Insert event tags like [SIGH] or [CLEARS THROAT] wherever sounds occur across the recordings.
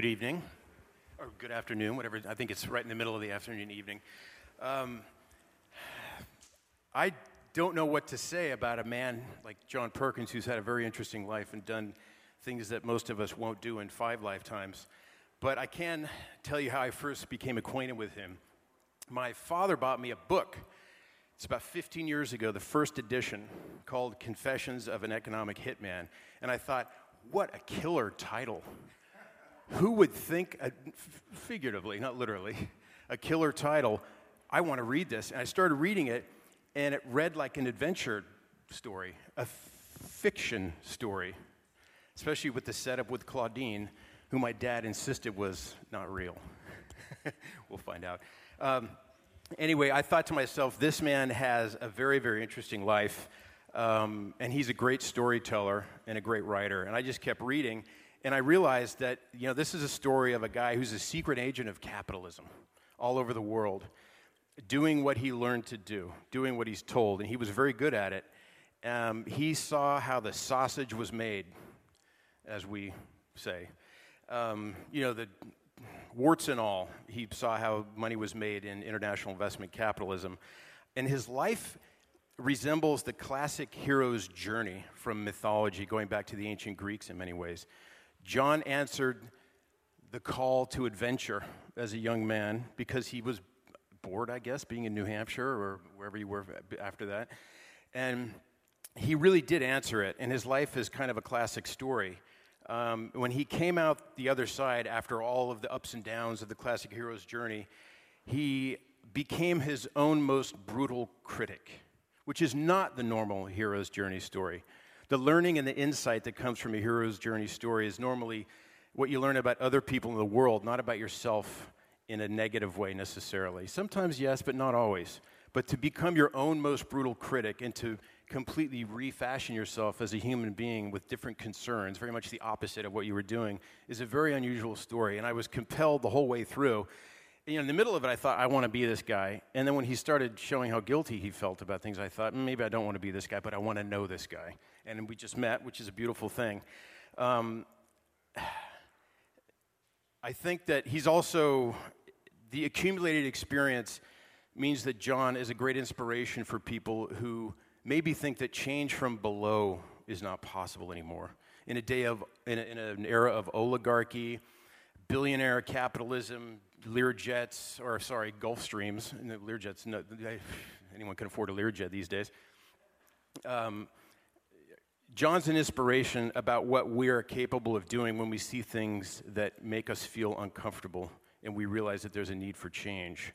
Good evening, or good afternoon, whatever. I think it's right in the middle of the afternoon, evening. Um, I don't know what to say about a man like John Perkins who's had a very interesting life and done things that most of us won't do in five lifetimes. But I can tell you how I first became acquainted with him. My father bought me a book. It's about 15 years ago, the first edition called Confessions of an Economic Hitman. And I thought, what a killer title. Who would think, uh, figuratively, not literally, [LAUGHS] a killer title? I want to read this. And I started reading it, and it read like an adventure story, a fiction story, especially with the setup with Claudine, who my dad insisted was not real. [LAUGHS] we'll find out. Um, anyway, I thought to myself, this man has a very, very interesting life, um, and he's a great storyteller and a great writer. And I just kept reading, and I realized that, you know, this is a story of a guy who's a secret agent of capitalism all over the world, doing what he learned to do, doing what he's told, and he was very good at it. Um, he saw how the sausage was made, as we say. Um, you know, the warts and all, he saw how money was made in international investment capitalism. And his life resembles the classic hero's journey from mythology, going back to the ancient Greeks in many ways. John answered the call to adventure as a young man because he was bored, I guess, being in New Hampshire or wherever you were after that. And he really did answer it, and his life is kind of a classic story. Um, when he came out the other side after all of the ups and downs of the classic hero's journey, he became his own most brutal critic, which is not the normal hero's journey story. The learning and the insight that comes from a hero's journey story is normally what you learn about other people in the world, not about yourself in a negative way necessarily. Sometimes, yes, but not always. But to become your own most brutal critic and to completely refashion yourself as a human being with different concerns, very much the opposite of what you were doing, is a very unusual story. And I was compelled the whole way through. You know, in the middle of it, I thought, I want to be this guy. And then when he started showing how guilty he felt about things, I thought, mm, maybe I don't want to be this guy, but I want to know this guy and we just met, which is a beautiful thing. Um, I think that he's also, the accumulated experience means that John is a great inspiration for people who maybe think that change from below is not possible anymore. In a day of, in, a, in an era of oligarchy, billionaire capitalism, Learjets, or sorry, Gulfstreams, Learjets, no, anyone can afford a Learjet these days. Um, John's an inspiration about what we are capable of doing when we see things that make us feel uncomfortable and we realize that there's a need for change.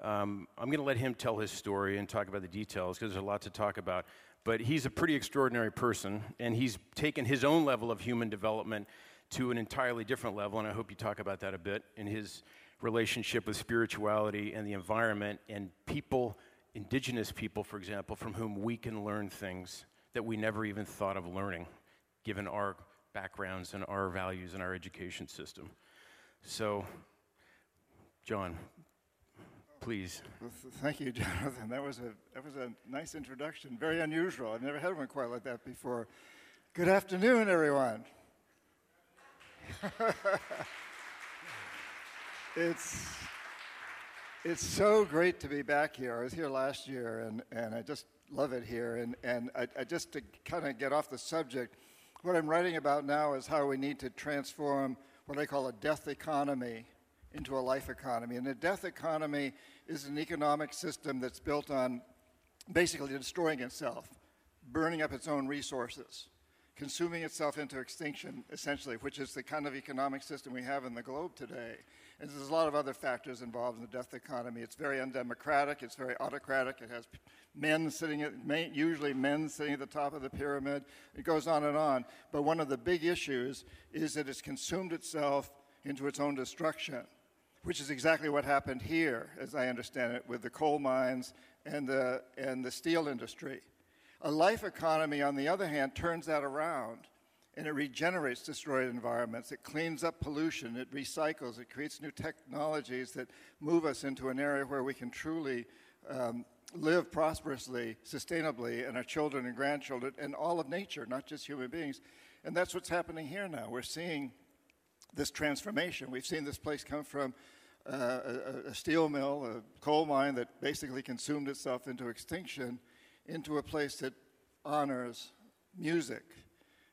Um, I'm going to let him tell his story and talk about the details because there's a lot to talk about. But he's a pretty extraordinary person, and he's taken his own level of human development to an entirely different level, and I hope you talk about that a bit in his relationship with spirituality and the environment and people, indigenous people, for example, from whom we can learn things that we never even thought of learning, given our backgrounds and our values and our education system. So, John, please. Thank you, [LAUGHS] Jonathan. That was a that was a nice introduction. Very unusual. I've never had one quite like that before. Good afternoon, everyone. [LAUGHS] it's it's so great to be back here. I was here last year, and, and I just love it here. And, and I, I just to kind of get off the subject, what I'm writing about now is how we need to transform what I call a death economy into a life economy. And a death economy is an economic system that's built on basically destroying itself, burning up its own resources, consuming itself into extinction, essentially, which is the kind of economic system we have in the globe today. And there's a lot of other factors involved in the death economy. It's very undemocratic, it's very autocratic, it has men sitting at, usually men sitting at the top of the pyramid. It goes on and on. But one of the big issues is that it's consumed itself into its own destruction, which is exactly what happened here, as I understand it, with the coal mines and the, and the steel industry. A life economy, on the other hand, turns that around and it regenerates destroyed environments. It cleans up pollution, it recycles, it creates new technologies that move us into an area where we can truly um, live prosperously, sustainably, and our children and grandchildren, and all of nature, not just human beings. And that's what's happening here now. We're seeing this transformation. We've seen this place come from uh, a, a, steel mill, a coal mine that basically consumed itself into extinction, into a place that honors music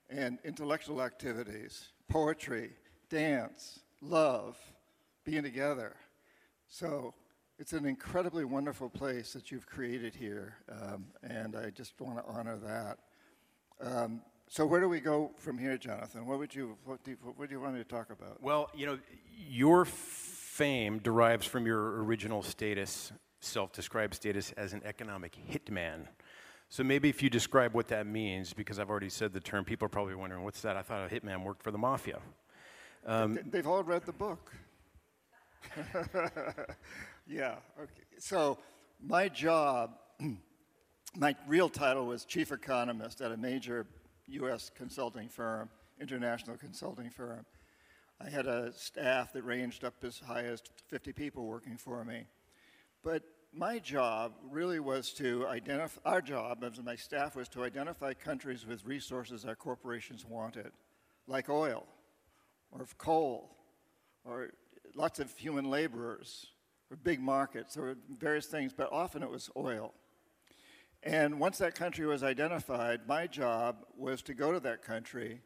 and intellectual activities, poetry, dance, love, being together. So it's an incredibly wonderful place that you've created here, um, and I just want to honor that. Um, so where do we go from here, Jonathan? What would you what do you, what do you want me to talk about? Well, you know, your fame derives from your original status, self-described status as an economic hitman. So maybe if you describe what that means, because I've already said the term, people are probably wondering, what's that? I thought a hitman worked for the mafia. Um, They've all read the book. [LAUGHS] yeah. Okay. So my job, [CLEARS THROAT] my real title was chief economist at a major U.S. consulting firm, international consulting firm. I had a staff that ranged up as high as 50 people working for me. But my job really was to identify, our job as my staff was to identify countries with resources our corporations wanted, like oil, or coal, or lots of human laborers, or big markets, or various things, but often it was oil. And once that country was identified, my job was to go to that country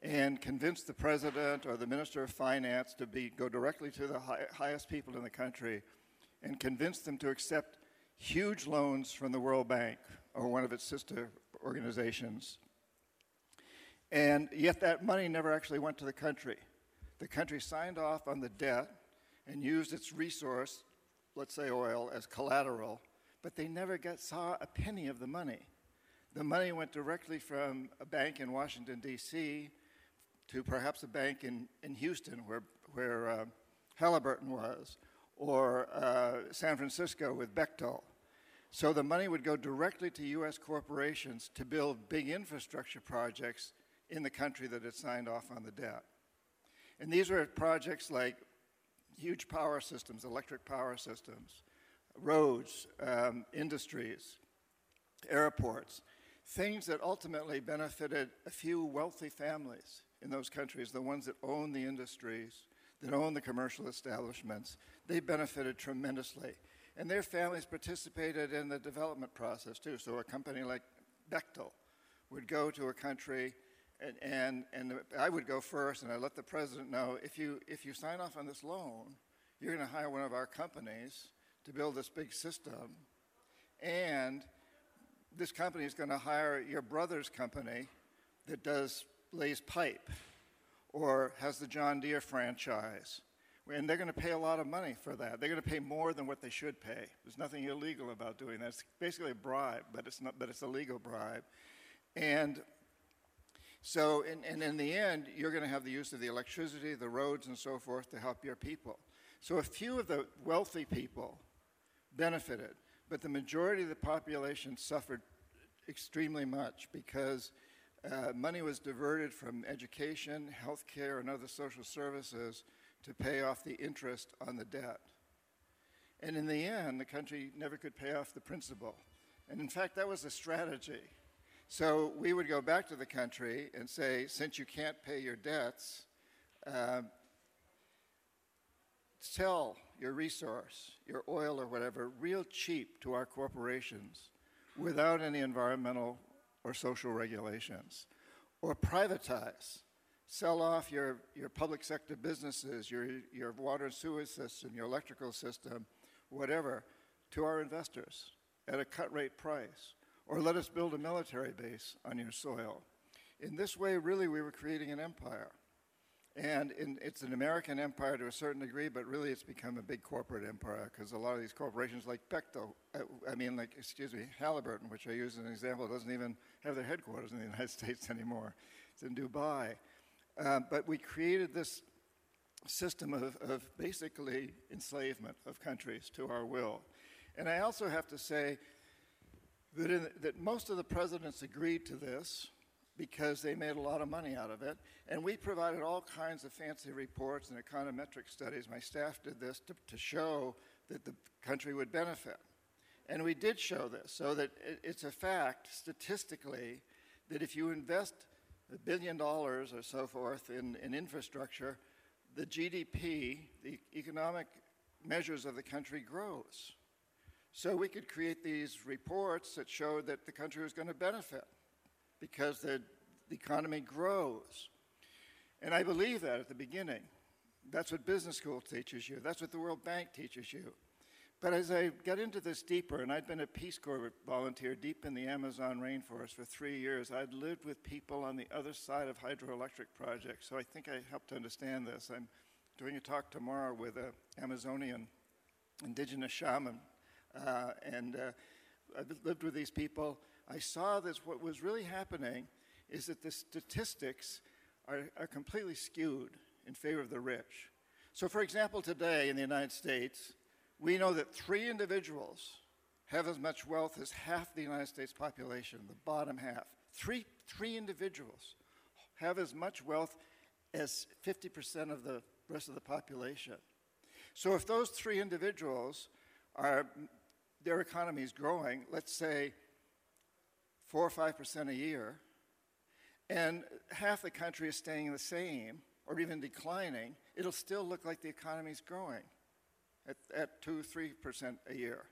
and convince the president or the minister of finance to be, go directly to the high, highest people in the country and convince them to accept huge loans from the World Bank or one of its sister organizations. And yet that money never actually went to the country. The country signed off on the debt and used its resource, let's say oil, as collateral, but they never saw a penny of the money. The money went directly from a bank in Washington, D.C., to perhaps a bank in, in Houston, where, where uh, Halliburton was, or uh, San Francisco with Bechtel. So the money would go directly to U.S. corporations to build big infrastructure projects in the country that had signed off on the debt. And these were projects like huge power systems, electric power systems, roads, um, industries, airports, things that ultimately benefited a few wealthy families in those countries, the ones that own the industries, that own the commercial establishments, they benefited tremendously. And their families participated in the development process too. So a company like Bechtel would go to a country, and, and, and I would go first, and I let the president know if you, if you sign off on this loan, you're going to hire one of our companies to build this big system, and this company is going to hire your brother's company that does lays pipe or has the John Deere franchise. And they're going to pay a lot of money for that. They're going to pay more than what they should pay. There's nothing illegal about doing that. It's basically a bribe, but it's not. But it's a legal bribe. And so, in, and in the end, you're going to have the use of the electricity, the roads, and so forth to help your people. So, a few of the wealthy people benefited, but the majority of the population suffered extremely much because uh, money was diverted from education, healthcare, and other social services to pay off the interest on the debt. And in the end, the country never could pay off the principal. And in fact, that was a strategy. So we would go back to the country and say, since you can't pay your debts, uh, sell your resource, your oil or whatever, real cheap to our corporations without any environmental or social regulations, or privatize. Sell off your, your public sector businesses, your, your water and sewer system, your electrical system, whatever, to our investors at a cut rate price. Or let us build a military base on your soil. In this way, really, we were creating an empire. And in, it's an American empire to a certain degree, but really it's become a big corporate empire because a lot of these corporations, like Bechtel, uh, I mean, like, excuse me, Halliburton, which I use as an example, doesn't even have their headquarters in the [LAUGHS] United States anymore. It's in Dubai. Uh, but we created this system of, of basically enslavement of countries to our will. And I also have to say that, in, that most of the presidents agreed to this because they made a lot of money out of it. And we provided all kinds of fancy reports and econometric studies. My staff did this to, to show that the country would benefit. And we did show this, so that it, it's a fact statistically that if you invest a billion dollars or so forth in, in infrastructure, the GDP, the economic measures of the country grows. So we could create these reports that showed that the country was going to benefit because the, the economy grows. And I believe that at the beginning. That's what business school teaches you. That's what the World Bank teaches you. But as I got into this deeper, and I'd been a Peace Corps volunteer deep in the Amazon rainforest for three years, I'd lived with people on the other side of hydroelectric projects. So I think I helped understand this. I'm doing a talk tomorrow with an Amazonian indigenous shaman, uh, and uh, I've lived with these people. I saw this. What was really happening is that the statistics are, are completely skewed in favor of the rich. So, for example, today in the United States, we know that three individuals have as much wealth as half the United States population, the bottom half. Three, three individuals have as much wealth as 50% of the rest of the population. So if those three individuals are, their economy is growing, let's say four or 5% a year, and half the country is staying the same or even declining, it'll still look like the economy is growing at, at 2 3% a year.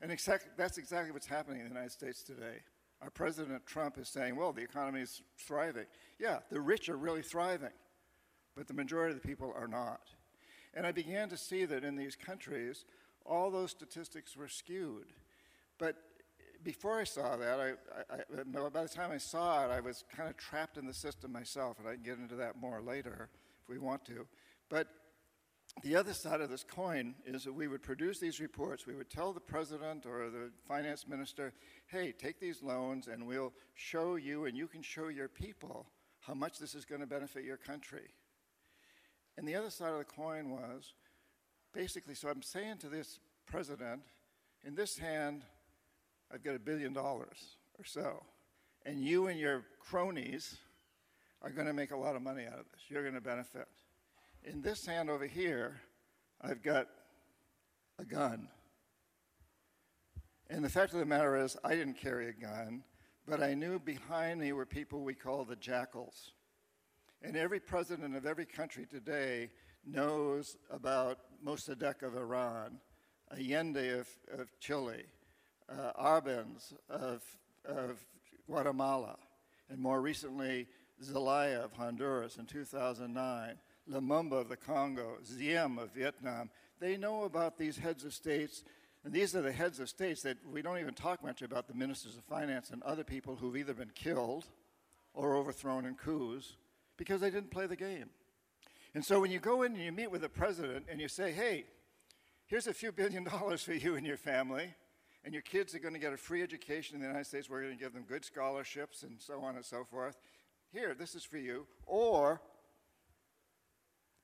And exact, that's exactly what's happening in the United States today. Our President Trump is saying, well, the economy is thriving. Yeah, the rich are really thriving, but the majority of the people are not. And I began to see that in these countries, all those statistics were skewed. But before I saw that, I, I, by the time I saw it, I was kind of trapped in the system myself, and I can get into that more later if we want to. But the other side of this coin is that we would produce these reports. We would tell the president or the finance minister, hey, take these loans and we'll show you and you can show your people how much this is going to benefit your country. And the other side of the coin was basically so I'm saying to this president, in this hand, I've got a billion dollars or so. And you and your cronies are going to make a lot of money out of this. You're going to benefit. In this hand over here, I've got a gun. And the fact of the matter is, I didn't carry a gun, but I knew behind me were people we call the jackals. And every president of every country today knows about Mossadegh of Iran, Allende of, of Chile, uh, Arbenz of, of Guatemala, and more recently, Zelaya of Honduras in 2009, Lumumba of the Congo, Diem of Vietnam. They know about these heads of states, and these are the heads of states that we don't even talk much about the ministers of finance and other people who've either been killed or overthrown in coups because they didn't play the game. And so when you go in and you meet with the president and you say, hey, here's a few billion [LAUGHS] dollars for you and your family, and your kids are going to get a free education in the United States, we're going to give them good scholarships and so on and so forth. Here, this is for you. Or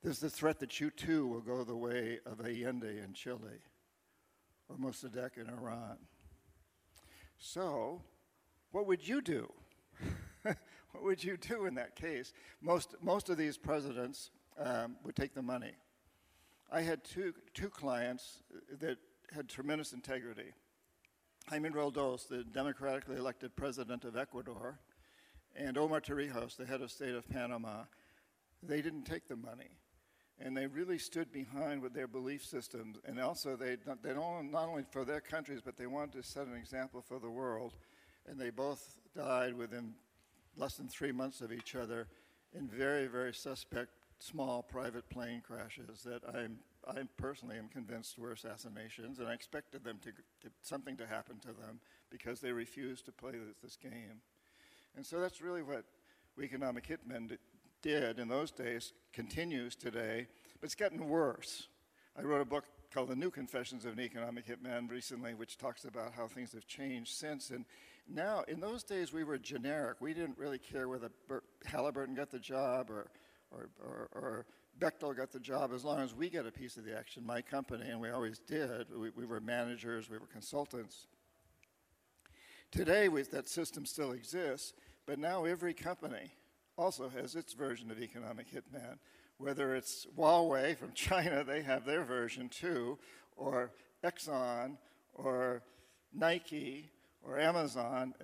there's the threat that you too will go the way of Allende in Chile or Mossadegh in Iran. So, what would you do? [LAUGHS] what would you do in that case? Most, most of these presidents um, would take the money. I had two, two clients that had tremendous integrity. Jaime Roldos, the democratically elected president of Ecuador, and Omar Torrijos, the head of state of Panama, they didn't take the money and they really stood behind with their belief systems. And also, they, they don't, not only for their countries, but they wanted to set an example for the world. And they both died within less than three months of each other in very, very suspect small private plane crashes that I'm, I personally am convinced were assassinations. And I expected them to, to something to happen to them because they refused to play this, this game. And so that's really what we economic hitmen did in those days continues today, but it's getting worse. I wrote a book called The New Confessions of an Economic Hitman recently, which talks about how things have changed since. And now, in those days, we were generic. We didn't really care whether Bert Halliburton got the job or, or, or, or Bechtel got the job as long as we get a piece of the action, my company, and we always did. We, we were managers, we were consultants. Today, we, that system still exists, but now every company also has its version of economic hitman. Whether it's Huawei from [LAUGHS] China, they have their version too, or Exxon, or Nike, or Amazon.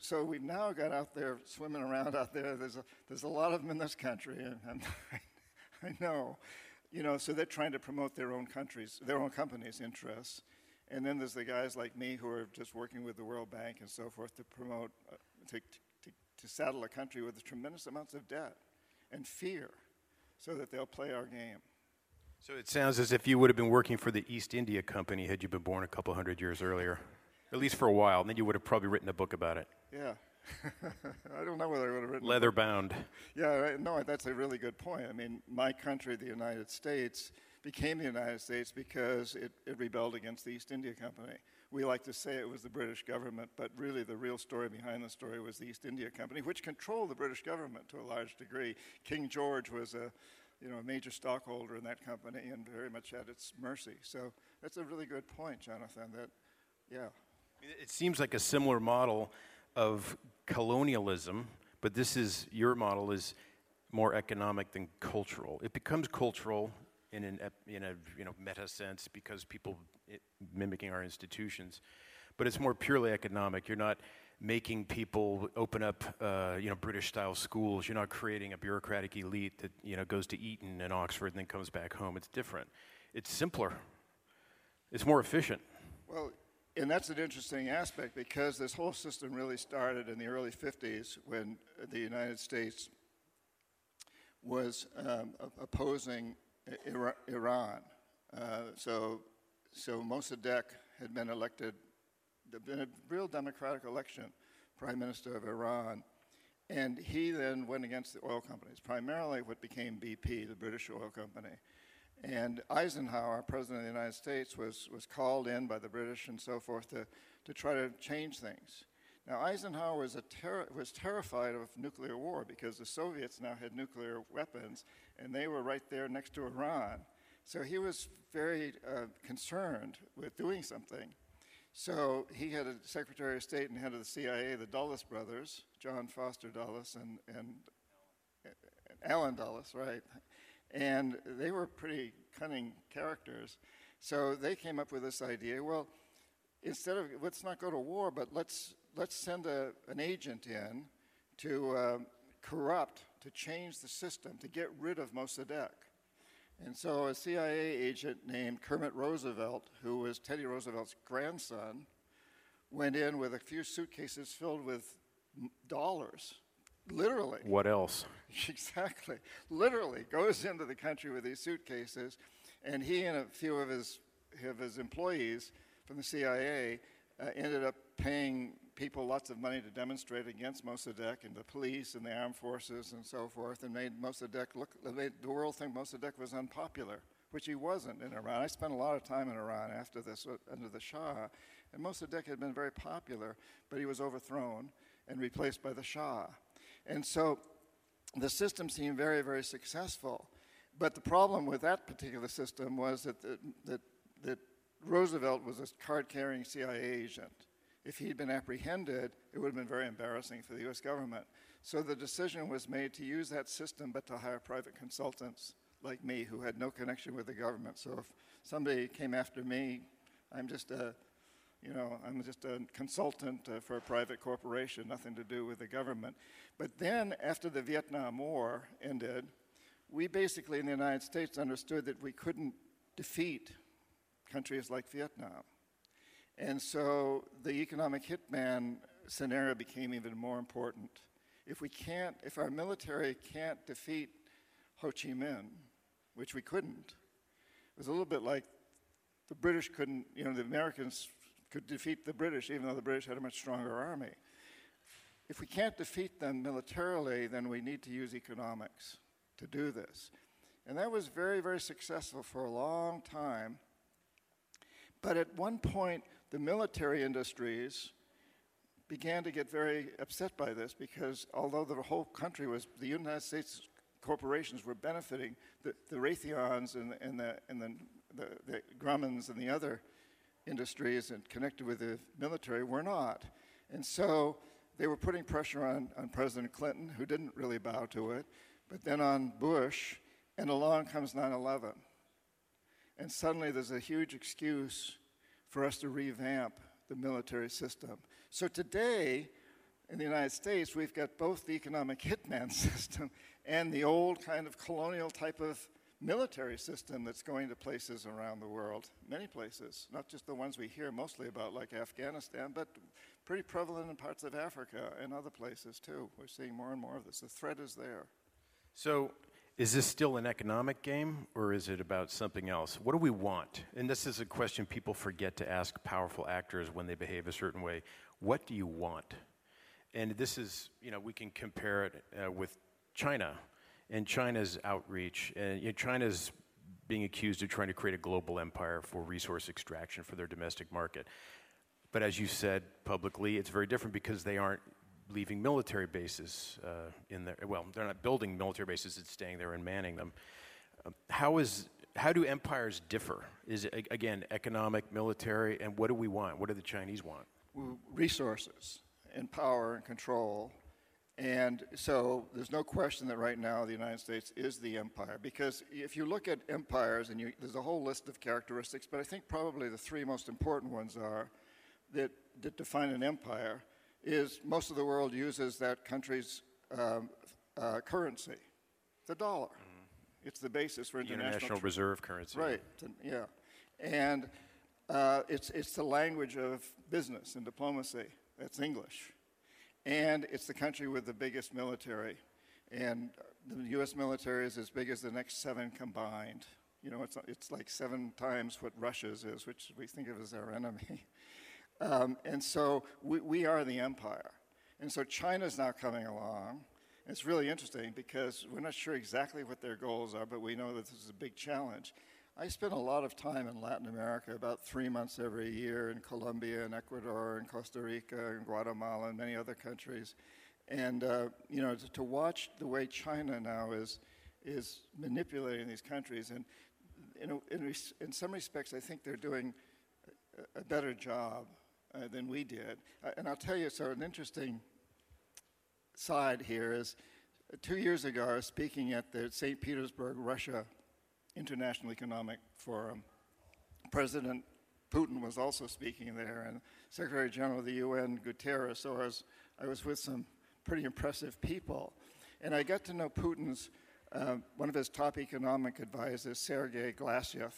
So we've now got out there swimming around out there. There's a, there's a lot of them in this country, and, [LAUGHS] I know. You know, so they're trying to promote their own countries, their own companies' interests. And then there's the guys like me who are just working with the World Bank and so forth to promote, uh, to, to, saddle a country with tremendous amounts of debt and fear so that they'll play our game. So it sounds as if you would have been working for the East India Company had you been born a couple hundred years earlier, at least for a while. And then you would have probably written a book about it. Yeah. [LAUGHS] I don't know whether I would have written. Leather bound. Yeah, no, that's a really good point. I mean, my country, the United States, became the United States because it, it rebelled against the East India Company. We like to say it was the British government, but really the real story behind the story was the East India Company, which controlled the British government to a large degree. King George was a you know, a major stockholder in that company and very much at its mercy. So that's a really good point, Jonathan. That, yeah. It seems like a similar model of colonialism, but this is your model is more economic than cultural. It becomes cultural in an in a you know meta sense because people it, mimicking our institutions, but it's more purely economic. You're not making people open up, uh, you know, British-style schools. You're not creating a bureaucratic elite that you know goes to Eton and Oxford and then comes back home. It's different. It's simpler. It's more efficient. Well, and that's an interesting aspect because this whole system really started in the early 50s when the United States was um, opposing Iran. Uh, so, so Mossadegh had been elected been a real democratic election, prime minister of Iran. And he then went against the oil companies, primarily what became BP, the British oil company. And Eisenhower, president of the United States, was, was called in by the British and so forth to, to try to change things. Now, Eisenhower was, ter- was terrified of nuclear war because the Soviets now had nuclear weapons and they were right there next to Iran. So he was very uh, concerned with doing something. So he had a Secretary of State and head of the CIA, the Dulles brothers, John Foster Dulles and, and, and Allen Dulles, right? And they were pretty cunning characters. So they came up with this idea well, instead of let's not go to war, but let's, let's send a, an agent in to uh, corrupt, to change the system, to get rid of Mossadegh. And so a CIA agent named Kermit Roosevelt, who was Teddy Roosevelt's grandson, went in with a few suitcases filled with dollars. Literally. What else? [LAUGHS] Exactly. Literally goes into the country with these suitcases, and he and a few of his, of his employees from the CIA uh, ended up paying people lots of money to demonstrate against Mossadegh and the police and the armed forces and so forth, and made Mossadegh look, made the world think Mossadegh was unpopular, which he wasn't in Iran. I spent a lot of time in Iran after this, uh, under the Shah, and Mossadegh had been very popular, but he was overthrown and replaced by the Shah. And so the system seemed very, very successful. But the problem with that particular system was that, the, that, that Roosevelt was a card carrying CIA agent if he'd been apprehended, it would have been very embarrassing for the US government. So the decision was made to use that system, but to hire private consultants like me who had no connection with the government. So if somebody came after me, I'm just a you know, I'm just a consultant uh, for a private corporation, nothing to do with the government. But then, after the Vietnam War ended, we basically in the United States understood that we couldn't defeat countries like Vietnam. And so the economic hitman scenario became even more important. If we can't, if our military can't defeat Ho Chi Minh, which we couldn't, it was a little bit like the British couldn't, you know, the Americans could defeat the British, even though the British had a much stronger army. If we can't defeat them militarily, then we need to use economics to do this. And that was very, very successful for a long time. But at one point, the military industries began to get very upset by this because although the whole country was, the United States corporations were benefiting, the, the Raytheons and, and, the, and the, the, the Grummans and the other industries and connected with the military were not. And so they were putting pressure on, on President Clinton, who didn't really bow to it, but then on Bush, and along comes 9 11. And suddenly there's a huge excuse for us to revamp the military system. So today, in the United States, we've got both the economic [LAUGHS] hitman system and the old kind of colonial type of military system that's going to places around the world, many places, not just the ones we hear mostly about, like Afghanistan, but pretty prevalent in parts of Africa and other places too. We're seeing more and more of this. The threat is there. So, is this still an economic game or is it about something else? What do we want? And this is a question people forget to ask powerful actors when they behave a certain way. What do you want? And this is, you know, we can compare it uh, with China and China's outreach. And you know, China's being accused of trying to create a global empire for resource extraction for their domestic market. But as you said publicly, it's very different because they aren't leaving military bases uh, in there. Well, they're not building military bases; it's staying there and manning them. Um, how is how do empires differ? Is it again economic, military, and what do we want? What do the Chinese want? Resources and power and control and so there's no question that right now the United States is the empire. Because if you look at empires, and you, there's a whole list of characteristics, but I think probably the three most important ones are that, that define an empire is most of the world uses that country's um, uh, currency, the dollar. Mm. It's the basis for international, international reserve currency. Right, yeah. And uh, it's, it's the language of business and diplomacy. That's English and it's the country with the biggest military. And the U.S. military is as big as the next seven combined. You know, it's, it's like seven times what Russia's is, which we think of as our enemy. [LAUGHS] Um, and so we, we are the empire. And so China's now coming along. It's really interesting because we're not sure exactly what their goals are, but we know that this is a big challenge. I spend a lot of time in Latin America, about three months every year in Colombia and Ecuador and Costa Rica and Guatemala and many other countries. And, uh, you know, to, to, watch the way China now is, is manipulating these countries. And in, in, in some respects, I think they're doing a, a better job uh, than we did. Uh, and I'll tell you, so an interesting side here is uh, two years ago, I was speaking at the St. Petersburg, Russia International Economic Forum. President Putin was also speaking there, and Secretary General of the UN, Guterres. So I was, I was with some pretty impressive people. And I got to know Putin's, uh, one of his top economic advisors, Sergei Glazyev,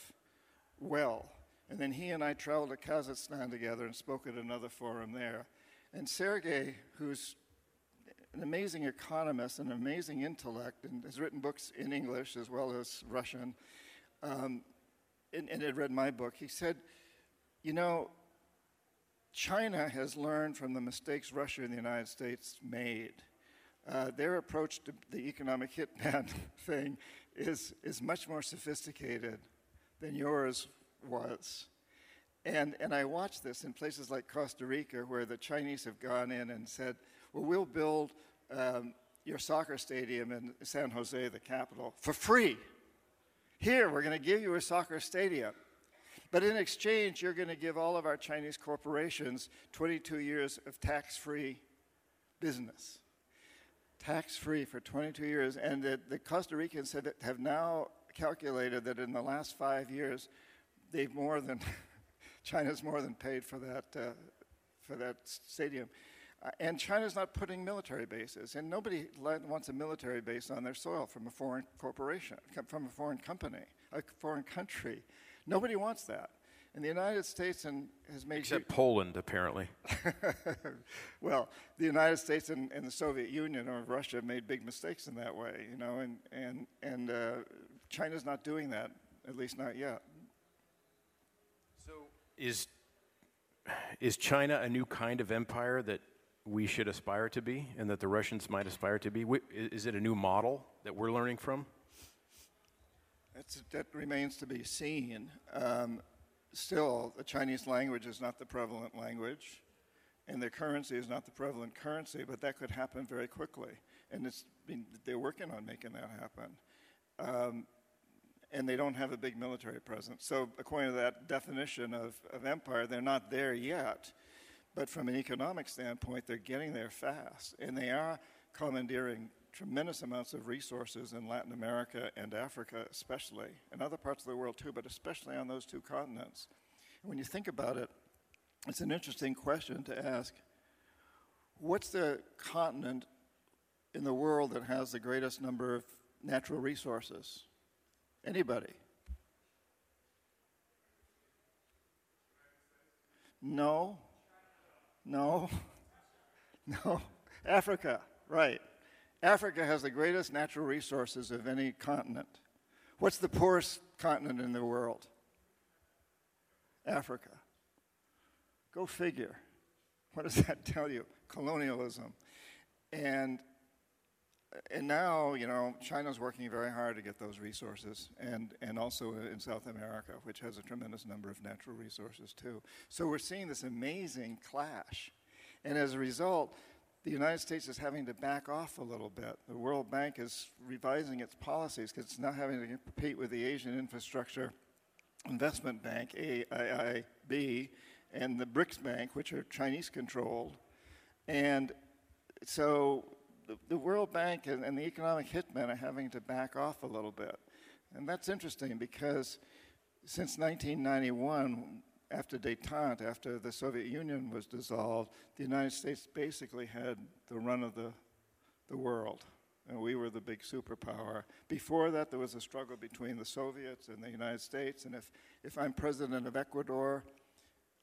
well. And then he and I traveled to Kazakhstan together and spoke at another forum there. And Sergei, who's an amazing economist, an amazing intellect, and has written books in English as well as Russian, um, and, and had read my book. He said, You know, China has learned from the mistakes Russia and the United States made. Uh, their approach to the economic hitman [LAUGHS] thing is, is much more sophisticated than yours was. And, and I watched this in places like Costa Rica, where the Chinese have gone in and said, well, we'll build um, your soccer stadium in San Jose, the capital, for free. Here, we're going to give you a soccer stadium. But in exchange, you're going to give all of our Chinese corporations 22 years of tax free business. Tax free for 22 years. And the, the Costa Ricans have, have now calculated that in the last five years, they've more than, [LAUGHS] China's more than paid for that, uh, for that stadium. Uh, and China's not putting military bases, and nobody wants a military base on their soil from a foreign corporation, from a foreign company, a foreign country. Nobody wants that. And the United States and has made except Poland, apparently. [LAUGHS] well, the United States and, and, the Soviet Union or Russia made big mistakes in that way, you know, and and and uh, China's not doing that, at least not yet. Is is China a new kind of empire that we should aspire to be and that the Russians might aspire to be? Is it a new model that we're learning from? That's, that remains to be seen. Um, still, the Chinese language is not the prevalent language, and their currency is not the prevalent currency, but that could happen very quickly. And it's been, they're working on making that happen. Um, and they don't have a big military presence. So, according to that definition of, of empire, they're not there yet. But from an economic standpoint, they're getting there fast. And they are commandeering tremendous amounts of resources in Latin America and Africa, especially, and other parts of the world too, but especially on those two continents. And when you think about it, it's an interesting question to ask what's the continent in the world that has the greatest number of natural resources? Anybody? No. No. [LAUGHS] No. Africa, right. Africa has the greatest natural resources of any continent. What's the poorest continent in the world? Africa. Go figure. What does [LAUGHS] that tell you? Colonialism. And and now, you know, China's working very hard to get those resources, and, and also in South America, which has a tremendous number of natural resources too. So we're seeing this amazing clash. And as a result, the United States is having to back off a little bit. The World Bank is revising its policies because it's not having to compete with the Asian Infrastructure Investment Bank, AIIB, and the BRICS Bank, which are Chinese controlled. And so the, the World Bank and, and the economic hitmen are having to back off a little bit. And that's interesting because since 1991, after detente, after the Soviet Union was dissolved, the United States basically had the run of the, the world. And we were the big superpower. Before that, there was a struggle between the Soviets and the United States. And if, if I'm president of Ecuador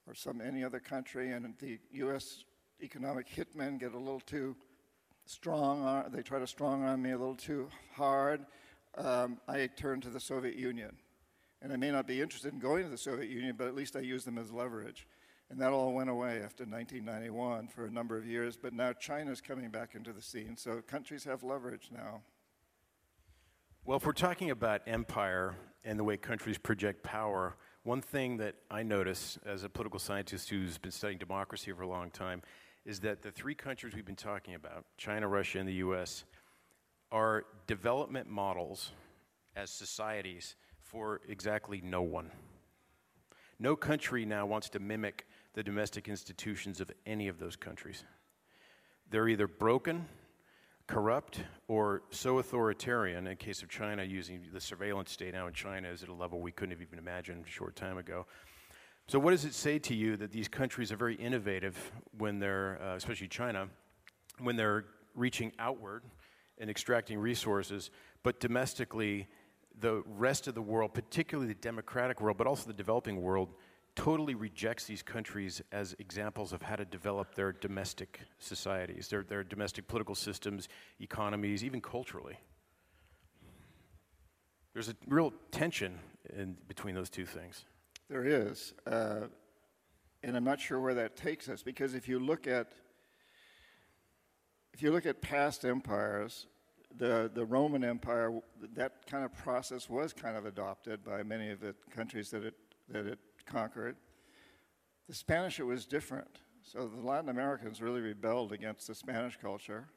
or some any other country and the U.S. economic hitmen get a little too strong arm, they try to strong arm me a little too hard, um, I turn to the Soviet Union. And I may not be interested in going to the Soviet Union, but at least I use them as leverage. And that all went away after 1991 for a number of years, but now China's coming back into the scene, so countries have leverage now. Well, if we're talking about empire and the way countries project power, one thing that I notice as a political scientist who's been studying democracy for a long time is that the three countries we've been talking about, China, Russia, and the US, are development models as societies for exactly no one. No country now wants to mimic the domestic institutions of any of those countries. They're either broken, corrupt, or so authoritarian, in case of China, using the surveillance state now in China is at a level we couldn't have even imagined a short time ago, so, what does it say to you that these countries are very innovative when they're, uh, especially China, when they're reaching outward and extracting resources, but domestically, the rest of the world, particularly the democratic world, but also the developing world, totally rejects these countries as examples of how to develop their domestic societies, their, their domestic political systems, economies, even culturally. There's a real tension in, between those two things. There is. Uh, and I'm not sure where that takes us because if you look at if you look at past empires, the, the Roman Empire, that kind of process was kind of adopted by many of the countries that it, that it conquered. The Spanish, it was different. So the Latin Americans really rebelled against the Spanish culture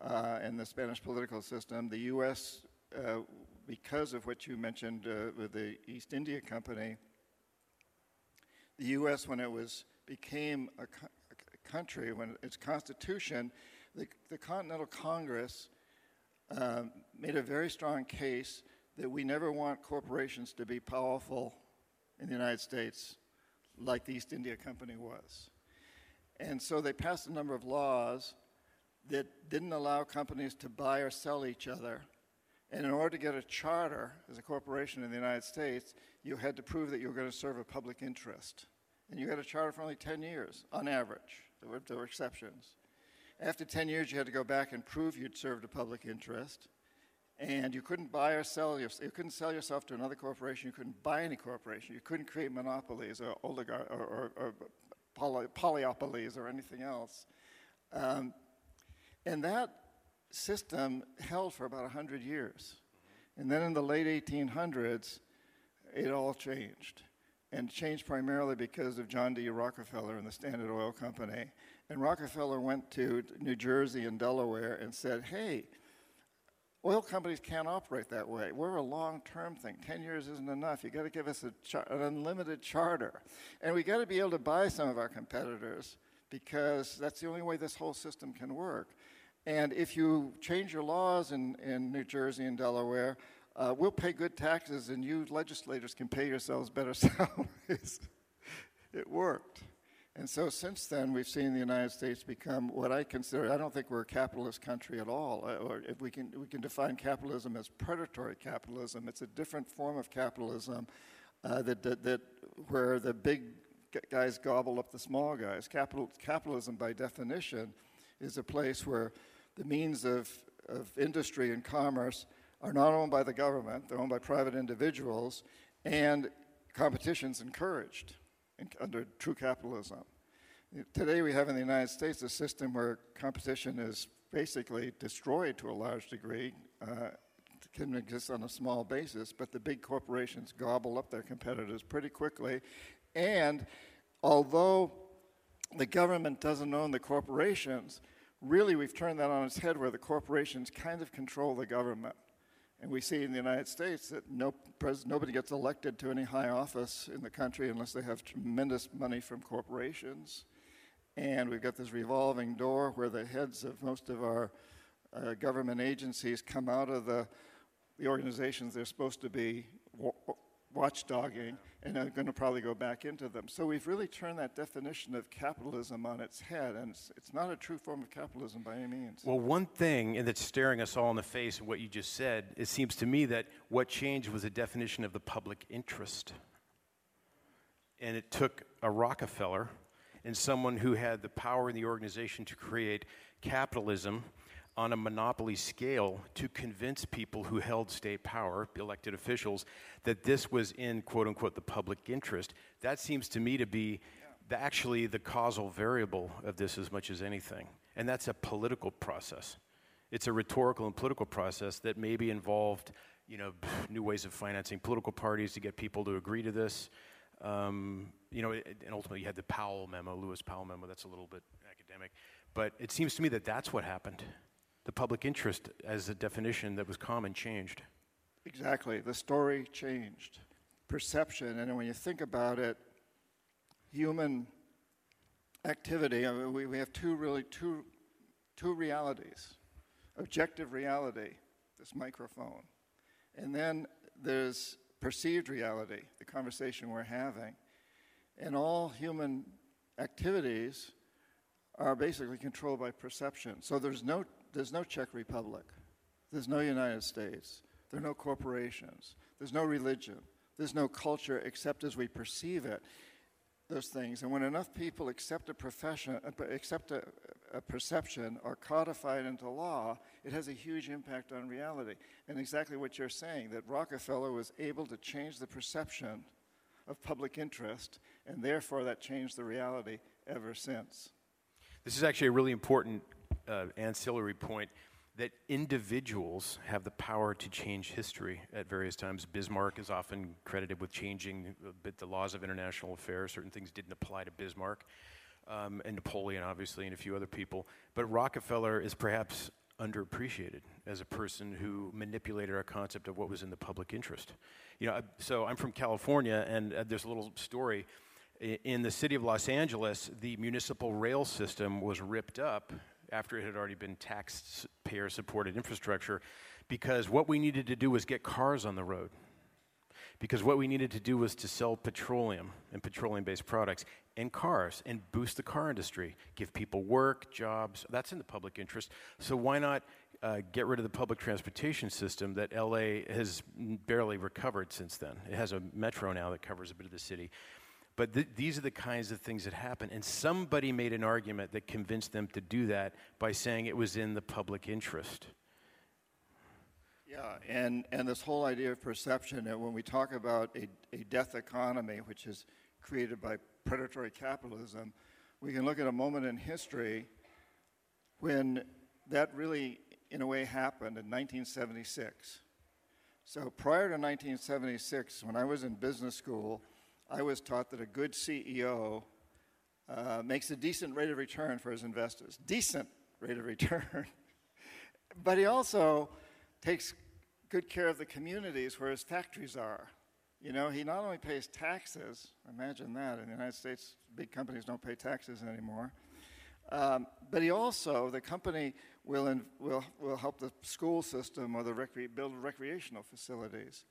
uh, and the Spanish political system. The U.S., uh, because of what you mentioned uh, with the East India Company, the U.S., when it was became a, co- a country, when its constitution, the, the Continental Congress um, made a very strong case that we never want corporations to be powerful in the United States like the East India Company was. And so they passed a number of laws that didn't allow companies to buy or sell each other. And in order to get a charter as a corporation in the United States, you had to prove that you were going to serve a public interest. And you got a charter for only 10 years, on average. There were, there were exceptions. After 10 years, you had to go back and prove you'd served a public interest. And you couldn't buy or sell yourself. You couldn't sell yourself to another corporation. You couldn't buy any corporation. You couldn't create monopolies or, oligar- or, or, or poly- polyopolies or anything else. Um, and that system held for about 100 years. And then in the late 1800s, it all changed. And changed primarily because of John D. Rockefeller and the Standard Oil Company. And Rockefeller went to New Jersey and Delaware and said, hey, oil companies can't operate that way. We're a long term thing. 10 years isn't enough. You've got to give us an unlimited charter. And we've got to be able to buy some of our competitors because that's the only way this whole system can work. And if you change your laws in, in New Jersey and Delaware, uh, we'll pay good taxes and you legislators can pay yourselves better [LAUGHS] salaries. it worked. And so since then, we've seen the United States become what I consider, I don't think we're a capitalist country at all. Uh, or if we can, we can define capitalism as predatory capitalism. It's a different form of capitalism uh, that, that, that, where the big guys gobble up the small guys. Capital, capitalism, by definition, is a place where the means of, of industry and commerce are not owned by the government, they're owned by private individuals, and competition's encouraged under true capitalism. Today, we have in the United States a system where competition is basically destroyed to a large degree. Uh, can exist on a small basis, but the big corporations gobble up their competitors pretty quickly. And although the government doesn't own the corporations, really we've turned that on its head where the corporations kind of control the government. And we see in the United States that no, pres- nobody gets elected to any high office in the country unless they have tremendous money from corporations. And we've got this revolving door where the heads of most of our uh, government agencies come out of the, the organizations they're supposed to be watchdogging and are going to probably go back into them. So we've really turned that definition of capitalism on its head, and it's, it's not a true form of capitalism by any means. Well, one thing that's staring us all in the face in what you just said, it seems to me that what changed was a definition of the public interest. And it took a Rockefeller and someone who had the power in the organization to create capitalism on a monopoly scale to convince people who held state power, elected officials, that this was in quote unquote the public interest. That seems to me to be the, actually the causal variable of this as much as anything. And that's a political process. It's a rhetorical and political process that maybe involved, you know, [SIGHS] new ways of financing political parties to get people to agree to this. Um, you know, and ultimately you had the Powell memo, Lewis Powell memo. That's a little bit academic, but it seems to me that that's what happened the public interest as a definition that was common changed. Exactly. The story changed. Perception, and when you think about it, human activity, I mean, we, we have two really two, two realities. Objective reality, this microphone, and then there's perceived reality, the conversation we're having. And all human activities are basically controlled by perception. So there's no there's no Czech Republic. There's no United States. There are no corporations. There's no religion. There's no culture except as we perceive it. Those things. And when enough people accept a profession, uh, accept a, a perception or codify it into law, it has a huge impact on reality. And exactly what you're saying, that Rockefeller was able to change the perception of public interest, and therefore that changed the reality ever since. This is actually a really important uh, ancillary point that individuals have the power to change history at various times. Bismarck is often credited with changing a bit the laws of international affairs. Certain things didn't apply to Bismarck, um, and Napoleon, obviously, and a few other people. But Rockefeller is perhaps underappreciated as a person who manipulated our concept of what was in the public interest. You know, so I'm from California, and uh, there's a little story. In the city of Los Angeles, the municipal rail system was ripped up after it had already been taxpayer supported infrastructure because what we needed to do was get cars on the road. Because what we needed to do was to sell petroleum and petroleum based products and cars and boost the car industry, give people work, jobs. That's in the public interest. So why not uh, get rid of the public transportation system that LA has barely recovered since then? It has a metro now that covers a bit of the city. But th- these are the kinds of things that happen. And somebody made an argument that convinced them to do that by saying it was in the public interest. Yeah, and, and this whole idea of perception, and when we talk about a, a death economy, which is created by predatory capitalism, we can look at a moment in history when that really, in a way, happened in 1976. So prior to 1976, when I was in business school, I was taught that a good CEO uh, makes a decent rate of return for his investors. Decent rate of return. [LAUGHS] but he also takes good care of the communities where his factories are. You know, he not only pays taxes, imagine that, in the United States, big companies don't pay taxes anymore, um, but he also, the company will, will, will help the school system or the build recreational facilities.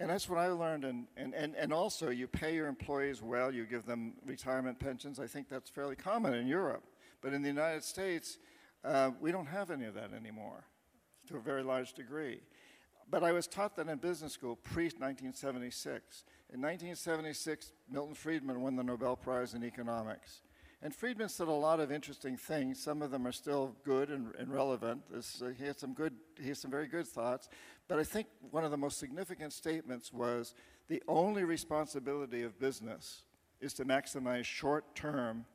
And that's what I learned. And, and, and, and also, you pay your employees well, you give them retirement pensions. I think that's fairly common in Europe. But in the United States, uh, we don't have any of that anymore to a very large degree. But I was taught that in business school pre 1976. In 1976, Milton Friedman won the Nobel Prize in Economics. And Friedman said a lot of interesting things. Some of them are still good and, and relevant. This, uh, he had some good, he had some very good thoughts. But I think one of the most significant statements was the only responsibility of business is to maximize short-term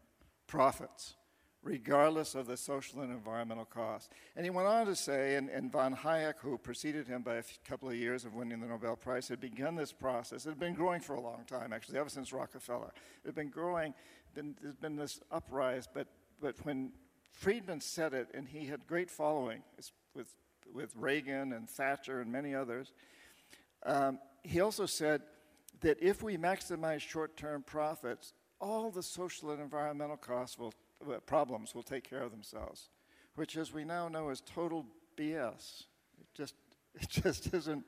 profits, regardless of the social and environmental costs. And he went on to say, and, and von Hayek, who preceded him by a couple of years of winning the Nobel Prize, had begun this process. It had been growing for a long time, actually, ever since Rockefeller. It had been growing been, there's been this uprise, but, but when Friedman said it, and he had great following with, with Reagan and Thatcher and many others, um, he also said that if we maximize short term profits, all the social and environmental costs will, uh, problems will take care of themselves, which, as we now know, is total BS. It just, [LAUGHS] it just isn't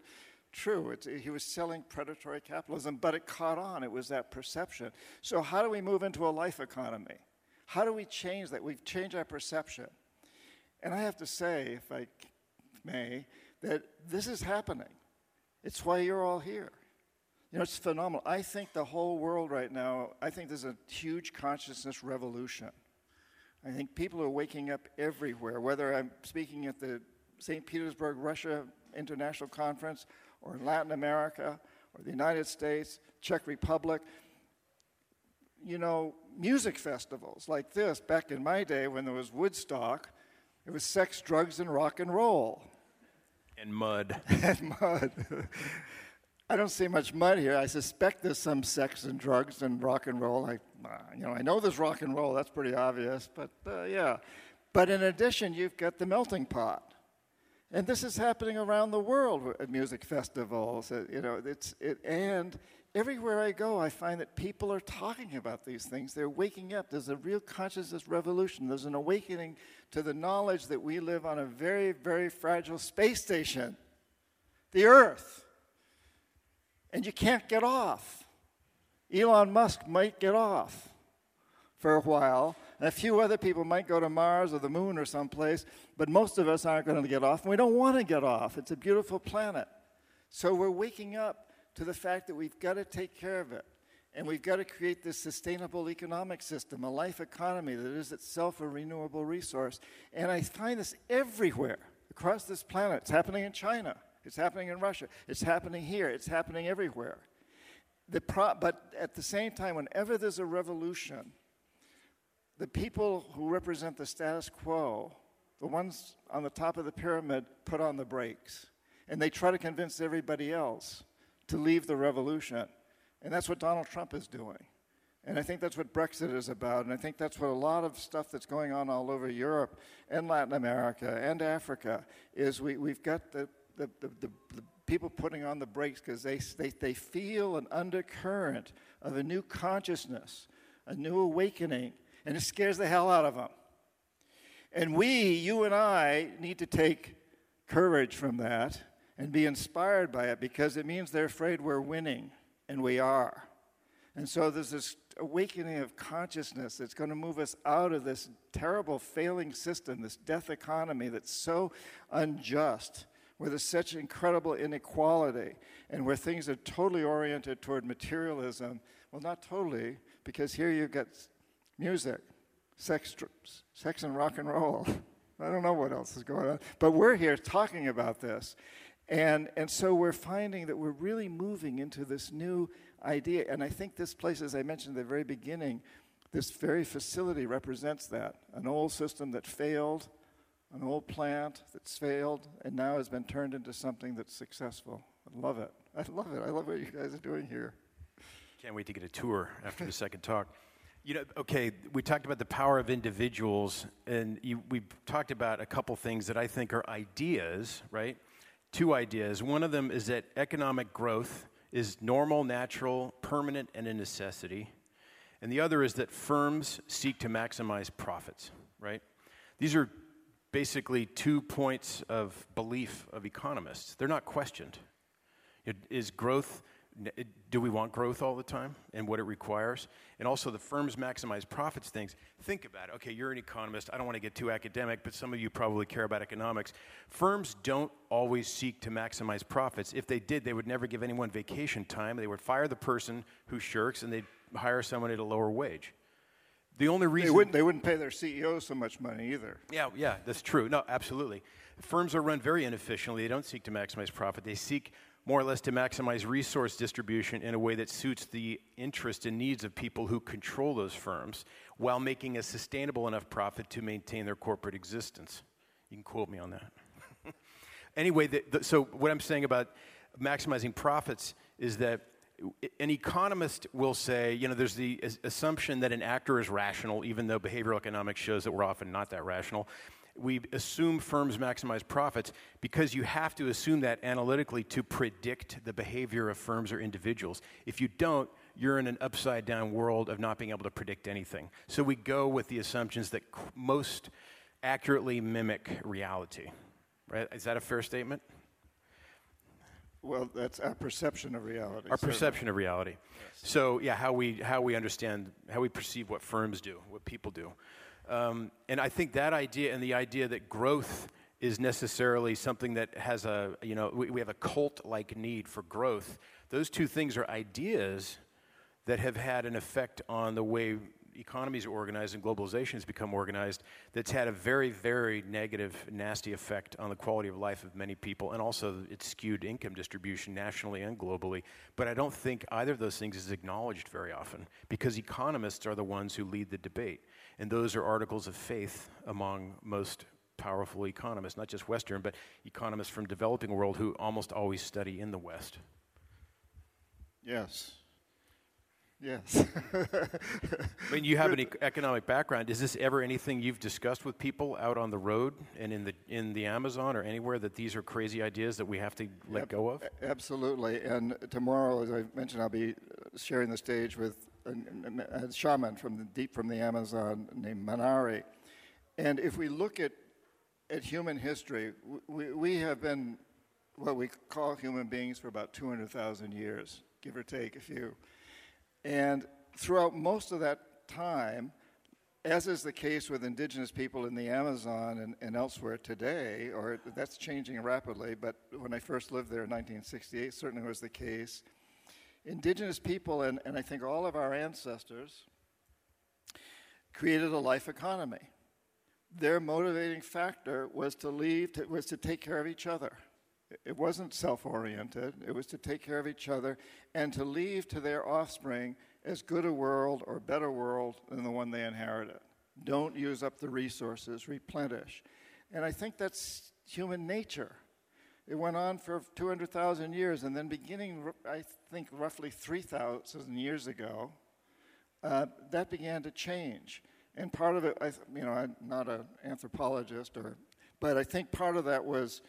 true. It's, he was selling predatory capitalism, but it caught on. It was that perception. So, how do we move into a life economy? How do we change that? We've changed our perception. And I have to say, if I may, that this is happening. It's why you're all here. You know, it's phenomenal. I think the whole world right now, I think there's a huge consciousness revolution. I think people are waking up everywhere, whether I'm speaking at the St. Petersburg, Russia International Conference or in Latin America or the United States, Czech Republic. You know, music festivals like this, back in my day when there was Woodstock, it was sex, drugs, and rock and roll. And mud. [LAUGHS] and mud. I don't see much mud here. I suspect there's some sex and drugs and rock and roll. I, you know, I know there's rock and roll. That's pretty obvious. But uh, yeah. But in addition, you've got the melting pot. And this is happening around the world at music festivals. Uh, you know, it's, it, and everywhere I go, I find that people are talking about these things. They're waking up. There's a real consciousness revolution. There's an awakening to the knowledge that we live on a very, very fragile space station, the Earth. And you can't get off. Elon Musk might get off for a while, and a few other people might go to Mars or the moon or someplace, but most of us aren't going to get off, and we don't want to get off. It's a beautiful planet. So we're waking up to the fact that we've got to take care of it. And we've got to create this sustainable economic system, a life economy that is itself a renewable resource. And I find this everywhere across this planet. It's happening in China, it's happening in Russia, it's happening here, it's happening everywhere. Pro- but at the same time, whenever there's a revolution, the people who represent the status quo, the ones on the top of the pyramid, put on the brakes. And they try to convince everybody else to leave the revolution. And that's what Donald Trump is doing. And I think that's what Brexit is about. And I think that's what a lot of stuff that's going on all over Europe and Latin America and Africa is we, we've got the, the, the, the, the people putting on the brakes because they, they, they feel an undercurrent of a new consciousness, a new awakening and it scares the hell out of them. And we, you and I, need to take courage from that and be inspired by it because it means they're afraid we're winning, and we are. And so there's this awakening of consciousness that's going to move us out of this terrible failing system, this death economy that's so unjust, where there's such incredible inequality, and where things are totally oriented toward materialism. Well, not totally, because here you've got music, sex, sex and rock and roll. [LAUGHS] I don't know what else is going on. But we're here talking about this. And, and so we're finding that we're really moving into this new idea. And I think this place, as I mentioned at the very beginning, this very facility represents that an old system that failed, an old plant that's failed, and now has been turned into something that's successful. I love it. I love it. I love what you guys are doing here. Can't wait to get a tour after the second talk. You know, okay, we talked about the power of individuals, and you, we talked about a couple things that I think are ideas, right? Two ideas. One of them is that economic growth is normal, natural, permanent, and a necessity. And the other is that firms seek to maximize profits, right? These are basically two points of belief of economists. They're not questioned. It, is growth, do we want growth all the time and what it requires? And also the firms maximize profits things. Think about it. Okay, you're an economist. I don't want to get too academic, but some of you probably care about economics. Firms don't always seek to maximize profits. If they did, they would never give anyone vacation time. They would fire the person who shirks and they'd hire someone at a lower wage. The only reason they wouldn't, they wouldn't pay their CEO so much money either. Yeah, yeah, that's true. No, absolutely. Firms are run very inefficiently. They don't seek to maximize profit. They seek more or less to maximize resource distribution in a way that suits the interests and needs of people who control those firms while making a sustainable enough profit to maintain their corporate existence. You can quote me on that. [LAUGHS] anyway, the, the, so what I'm saying about maximizing profits is that an economist will say, you know, there's the assumption that an actor is rational, even though behavioral economics shows that we're often not that rational. We assume firms maximize profits because you have to assume that analytically to predict the behavior of firms or individuals. If you don't, you're in an upside down world of not being able to predict anything. So we go with the assumptions that most accurately mimic reality. Right? Is that a fair statement? Well, that's our perception of reality. Our certainly. perception of reality. Yes. So, yeah, how we how we understand, how we perceive what firms do, what people do, um, and I think that idea and the idea that growth is necessarily something that has a you know we, we have a cult-like need for growth. Those two things are ideas that have had an effect on the way economies are organized and globalization has become organized that's had a very, very negative, nasty effect on the quality of life of many people and also it's skewed income distribution nationally and globally. But I don't think either of those things is acknowledged very often because economists are the ones who lead the debate. And those are articles of faith among most powerful economists, not just Western, but economists from developing world who almost always study in the West. Yes. Yes. [LAUGHS] I mean, you have an economic background. Is this ever anything you've discussed with people out on the road and in the in the Amazon or anywhere that these are crazy ideas that we have to let go of? Absolutely. And tomorrow, as I mentioned, I'll be uh, sharing the stage with a, a shaman from the deep from the Amazon named Manari. And if we look at at human history, we, we have been what we call human beings for about 200,000 years, give or take a few. And throughout most of that time, as is the case with indigenous people in the Amazon and, and, elsewhere today, or that's changing rapidly, but when I first lived there in 1968, certainly was the case. Indigenous people, and, and I think all of our ancestors, created a life economy. Their motivating factor was to leave, to, was to take care of each other. It wasn't self oriented, it was to take care of each other and to leave to their offspring as good a world or better world than the one they inherited. Don't use up the resources, replenish. And I think that's human nature. It went on for 200,000 years, and then beginning, I think, roughly 3,000 years ago, uh, that began to change. And part of it, I, you know, I'm not an anthropologist, or, but I think part of that was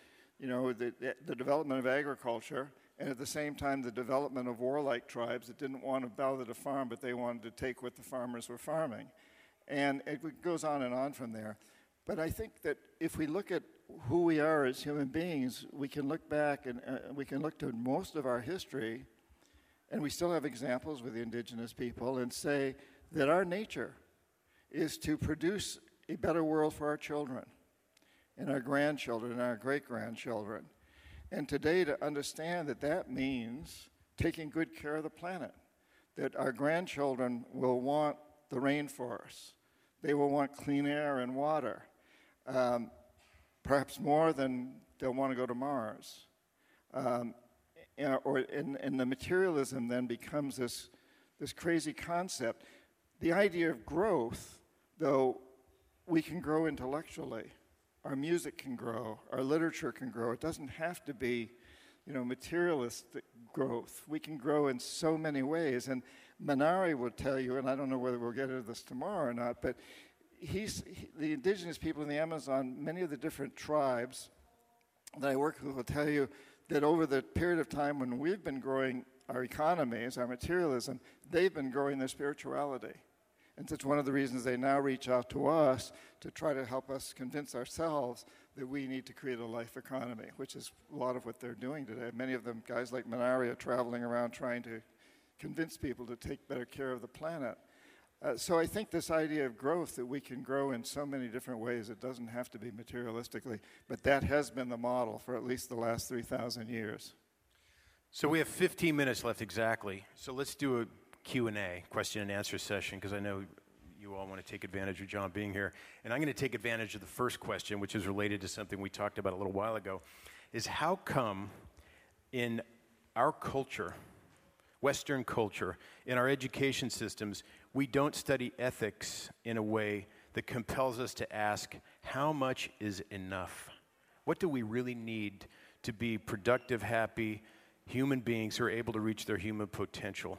you know, the, the development of agriculture, and at the same time, the development of warlike tribes that didn't want to bow to farm, but they wanted to take what the farmers were farming. And it goes on and on from there. But I think that if we look at who we are as human beings, we can look back and uh, we can look to most of our history, and we still have examples with the indigenous people, and say that our nature is to produce a better world for our children and our grandchildren and our great grandchildren. And today, to understand that that means taking good care of the planet, that our grandchildren will want the rainforests, they will want clean air and water, um, perhaps more than they'll want to go to Mars. Um, or and, and the materialism then becomes this, this crazy concept. The idea of growth, though, we can grow intellectually our music can grow, our literature can grow. It doesn't have to be, you know, materialistic growth. We can grow in so many ways. And Manari will tell you, and I don't know whether we'll get into this tomorrow or not, but he's he, the indigenous people in the Amazon, many of the different tribes that I work with will tell you that over the period of time when we've been growing our economies, our materialism, they've been growing their spirituality. And that's one of the reasons they now reach out to us to try to help us convince ourselves that we need to create a life economy, which is a lot of what they're doing today. Many of them, guys like Manari, are traveling around trying to convince people to take better care of the planet. Uh, so I think this idea of growth, that we can grow in so many different ways, it doesn't have to be materialistically, but that has been the model for at least the last 3,000 years. So we have 15 minutes left exactly. So let's do a Q&A, question and answer session, because I know you all want to take advantage of John being here. And I'm going to take advantage of the first question, which is related to something we talked about a little while ago, is how come in our culture, Western culture, in our education systems, we don't study ethics in a way that compels us to ask, how much is enough? What do we really need to be productive, happy human beings who are able to reach their human potential?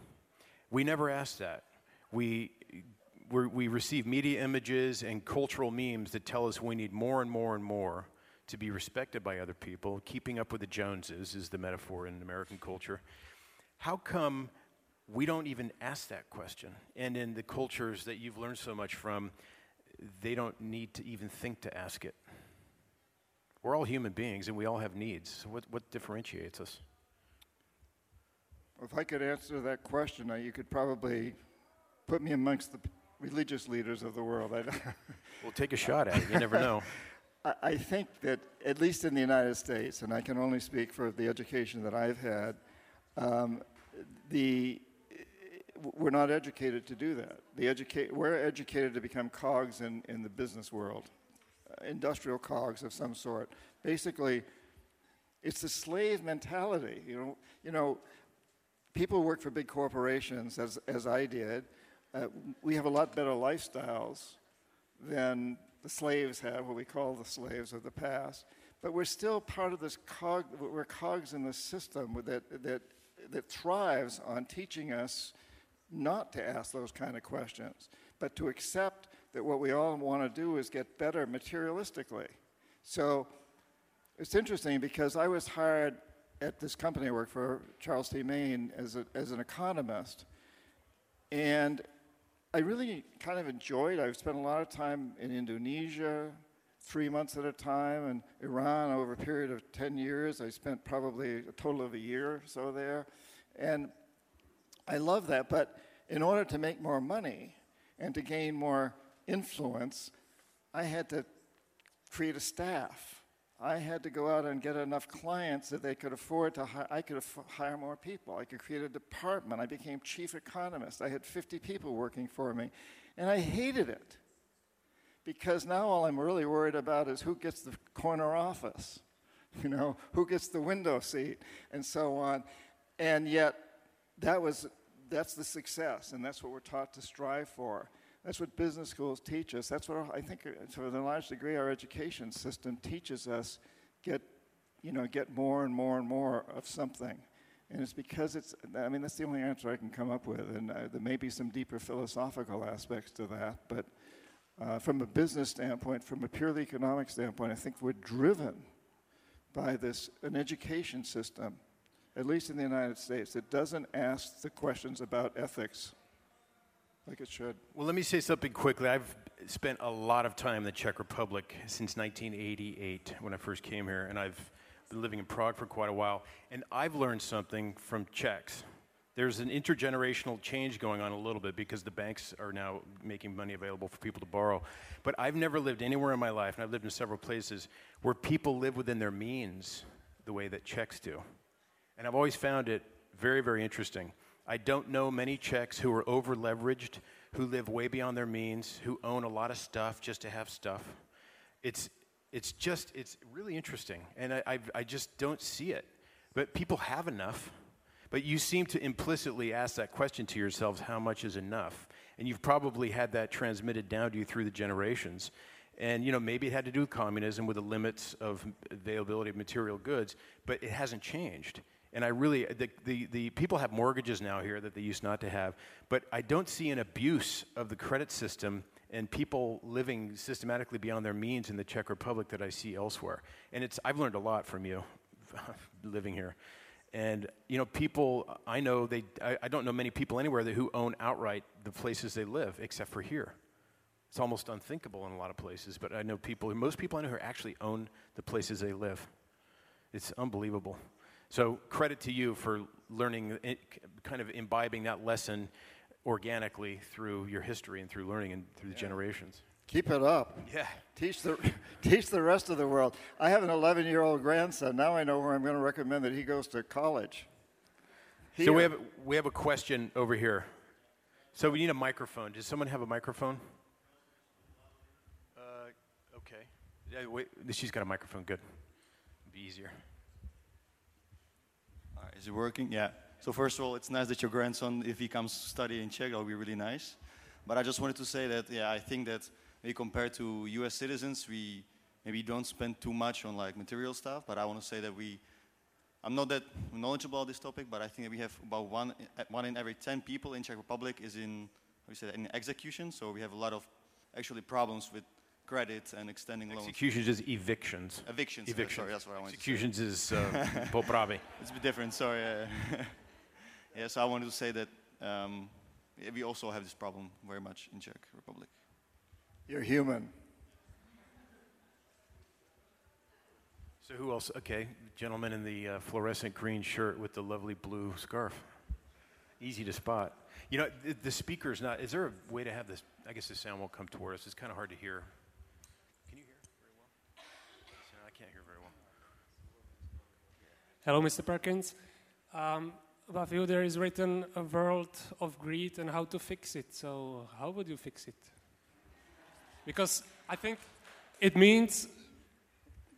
We never ask that. We, we receive media images and cultural memes that tell us we need more and more and more to be respected by other people. Keeping up with the Joneses is the metaphor in American culture. How come we don't even ask that question? And in the cultures that you've learned so much from, they don't need to even think to ask it. We're all human beings and we all have needs. What, what differentiates us? If I could answer that question, uh, you could probably put me amongst the religious leaders of the world. [LAUGHS] we'll take a shot at it. You never know. [LAUGHS] I, I think that, at least in the United States, and I can only speak for the education that I've had, um, the we're not educated to do that. The educate, we're educated to become cogs in, in the business world, uh, industrial cogs of some sort. Basically, it's the slave mentality. You know, you know, people who work for big corporations, as, as I did. Uh, we have a lot better lifestyles than the slaves have, what we call the slaves of the past. But we're still part of this cog, we're cogs in the system that, that, that thrives on teaching us not to ask those kind of questions, but to accept that what we all want to do is get better materialistically. So it's interesting because I was hired at this company I work for, Charles T. Main, as, a, as an economist. And I really kind of enjoyed, I've spent a lot of time in Indonesia, three months at a time, and Iran over a period of 10 years. I spent probably a total of a year or so there. And I love that, but in order to make more money and to gain more influence, I had to create a staff. I had to go out and get enough clients that they could afford to hire. I could aff- hire more people. I could create a department. I became chief economist. I had 50 people working for me. And I hated it because now all I'm really worried about is who gets the corner office, [LAUGHS] you know, who gets the window seat, and so on. And yet, that was that's the success, and that's what we're taught to strive for. That's what business schools teach us. That's what I think, to a large degree, our education system teaches us. Get, you know, get more and more and more of something, and it's because it's. I mean, that's the only answer I can come up with, and uh, there may be some deeper philosophical aspects to that, but. Uh, from a business standpoint, from a purely economic standpoint, I think we're driven by this an education system at least in the United States, that doesn't ask the questions about ethics it should. Well, let me say something quickly. I've spent a lot of time in the Czech Republic since 1988 when I first came here, and I've been living in Prague for quite a while. And I've learned something from Czechs. There's an intergenerational change going on a little bit because the banks are now making money available for people to borrow. But I've never lived anywhere in my life, and I've lived in several places, where people live within their means the way that Czechs do. And I've always found it very, very interesting. I don't know many Czechs who are over leveraged, who live way beyond their means, who own a lot of stuff just to have stuff. It's, it's just, it's really interesting. And I, I, I just don't see it. But people have enough. But you seem to implicitly ask that question to yourselves how much is enough? And you've probably had that transmitted down to you through the generations. And you know, maybe it had to do with communism, with the limits of availability of material goods, but it hasn't changed. And I really, the, the, the, people have mortgages now here that they used not to have, but I don't see an abuse of the credit system and people living systematically beyond their means in the Czech Republic that I see elsewhere. And it's, I've learned a lot from you [LAUGHS] living here. And you know, people I know they I, I don't know many people anywhere that, who own outright the places they live, except for here. It's almost unthinkable in a lot of places, but I know people, most people I know who actually own the places they live. It's unbelievable. So credit to you for learning, kind of imbibing that lesson organically through your history and through learning and through the generations. Keep it up. Yeah. Teach the, [LAUGHS] teach the rest of the world. I have an 11 year old grandson. Now I know where I'm going to recommend that he goes to college. So we have, we have a question over here. So we need a microphone. Does someone have a microphone? Uh, okay. Yeah, wait, she's got a microphone. Good. It'll be easier. Is it working? Yeah. So first of all, it's nice that your grandson, if he comes study in Czech, that'll be really nice. But I just wanted to say that, yeah, I think that maybe compared to U.S. citizens, we maybe don't spend too much on like material stuff. But I want to say that we, I'm not that knowledgeable about this topic, but I think that we have about one, one in every 10 people in Czech Republic is in, how you say that, in execution. So we have a lot of actually problems with credit and extending loans. Executions is evictions. Evictions. Evictions. Sorry, that's what I wanted Executions is uh, [LAUGHS] popravi. It's a bit different. Sorry. Uh, [LAUGHS] yeah. So I wanted to say that um, we also have this problem very much in Czech Republic. You're human. So who else? Okay, gentleman in the uh, fluorescent green shirt with the lovely blue scarf. Easy to spot. You know, the, the speaker's not. Is there a way to have this? I guess the sound won't come toward us. It's kind of hard to hear. Can you hear very well? No, I can't hear very well. Hello, Mr. Perkins. Um, you, there is written a world of greed and how to fix it. So, how would you fix it? Because I think it means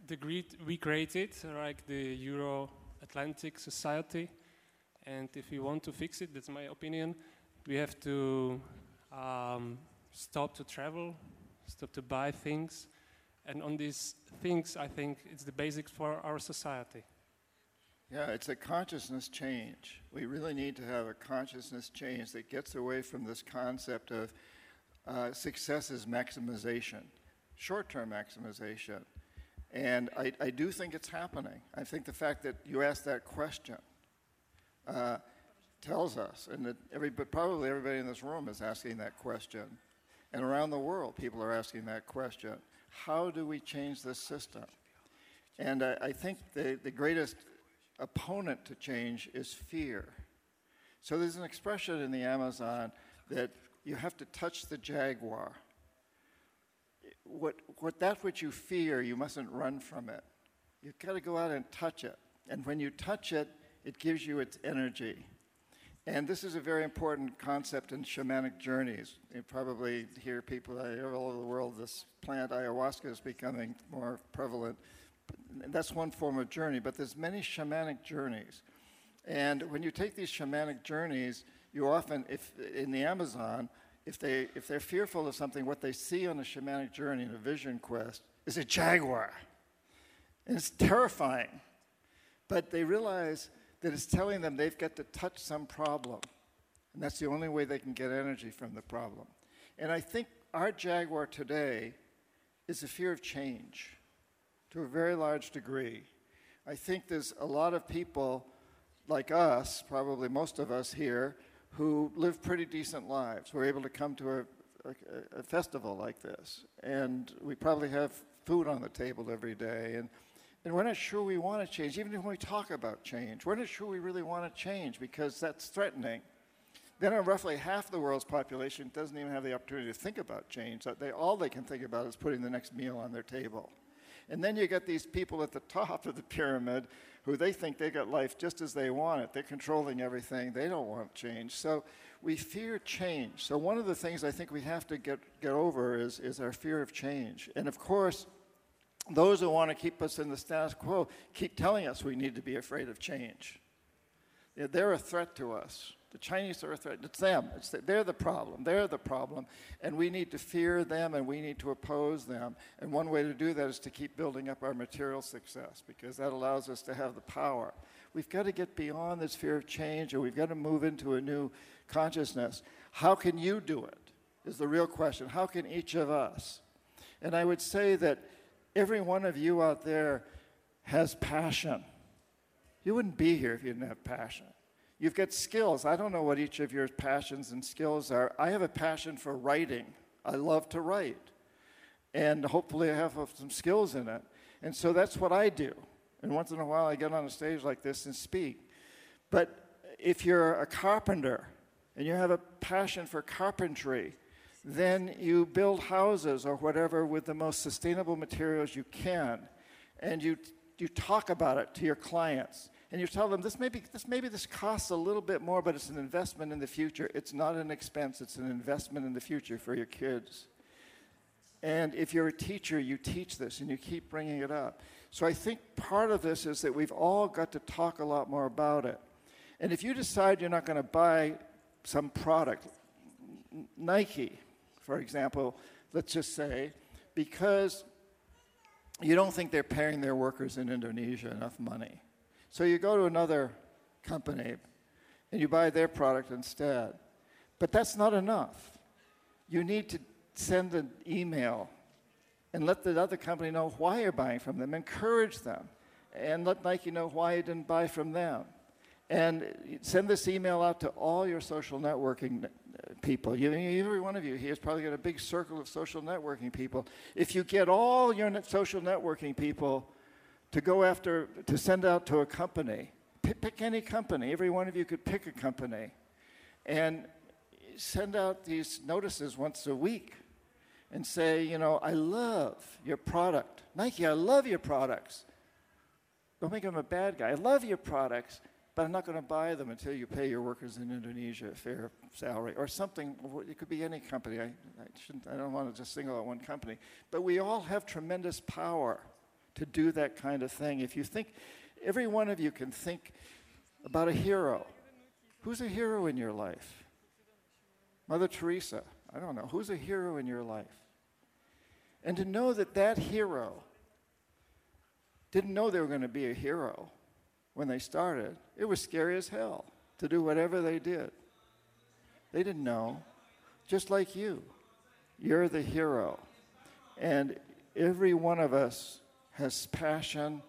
the greed we created, like the Euro Atlantic society. And if we want to fix it, that's my opinion, we have to um, stop to travel, stop to buy things. And on these things, I think it's the basics for our society. Yeah, it's a consciousness change. We really need to have a consciousness change that gets away from this concept of uh, success is maximization, short term maximization. And I, I, do think it's happening. I think the fact that you asked that question uh, tells us, and that every, but probably everybody in this room is asking that question. And around the world, people are asking that question How do we change this system? And I, I think the, the greatest opponent to change is fear. So there's an expression in the Amazon that you have to touch the jaguar. What, what that which you fear, you mustn't run from it. You've got to go out and touch it. And when you touch it, it gives you its energy. And this is a very important concept in shamanic journeys. You probably hear people all over the world, this plant ayahuasca is becoming more prevalent. That's one form of journey, but there's many shamanic journeys. And when you take these shamanic journeys, you often, if in the Amazon, if, they, if they're fearful of something, what they see on a shamanic journey in a vision quest is a jaguar. And it's terrifying. But they realize that it's telling them they've got to touch some problem. And that's the only way they can get energy from the problem. And I think our jaguar today is a fear of change to a very large degree. I think there's a lot of people like us, probably most of us here, who live pretty decent lives. We're able to come to a, a, a, festival like this, and we probably have food on the table every day. And, and we're not sure we want to change, even when we talk about change. We're not sure we really want to change because that's threatening. Then, roughly half the world's population doesn't even have the opportunity to think about change. They, all they can think about is putting the next meal on their table. And then you get these people at the top of the pyramid who they think they got life just as they want it. They're controlling everything. They don't want change. So we fear change. So one of the things I think we have to get, get over is, is our fear of change. And of course, those who want to keep us in the status quo keep telling us we need to be afraid of change. They're a threat to us. The Chinese are a threat. It's them. It's the, they're the problem. They're the problem. And we need to fear them and we need to oppose them. And one way to do that is to keep building up our material success because that allows us to have the power. We've got to get beyond this fear of change and we've got to move into a new consciousness. How can you do it? Is the real question. How can each of us? And I would say that every one of you out there has passion You wouldn't be here if you didn't have passion. You've got skills. I don't know what each of your passions and skills are. I have a passion for writing. I love to write. And hopefully, I have some skills in it. And so that's what I do. And once in a while, I get on a stage like this and speak. But if you're a carpenter and you have a passion for carpentry, then you build houses or whatever with the most sustainable materials you can. And you, you talk about it to your clients and you tell them this maybe this maybe this costs a little bit more, but it's an investment in the future. It's not an expense, it's an investment in the future for your kids. And if you're a teacher, you teach this and you keep bringing it up. So I think part of this is that we've all got to talk a lot more about it. And if you decide you're not going to buy some product, Nike, for example, let's just say, because you don't think they're paying their workers in Indonesia enough money, so you go to another company and you buy their product instead. But that's not enough. You need to send an email and let the other company know why you're buying from them, encourage them, and let Nike know why you didn't buy from them. And send this email out to all your social networking people. You, every one of you here has probably got a big circle of social networking people. If you get all your social networking people to go after, to send out to a company. Pick, any company. Every one of you could pick a company and send out these notices once a week and say, you know, I love your product. Nike, I love your products. Don't them a bad guy. I love your products, but I'm not going to buy them until you pay your workers in Indonesia a fair salary or something. It could be any company. I, I, shouldn't, I don't want to just single out one company. But we all have tremendous power to do that kind of thing. If you think, every one of you can think about a hero. Who's a hero in your life? Mother Teresa. I don't know. Who's a hero in your life? And to know that that hero didn't know they were going to be a hero when they started, it was scary as hell to do whatever they did. They didn't know. Just like you, you're the hero. And every one of us has passion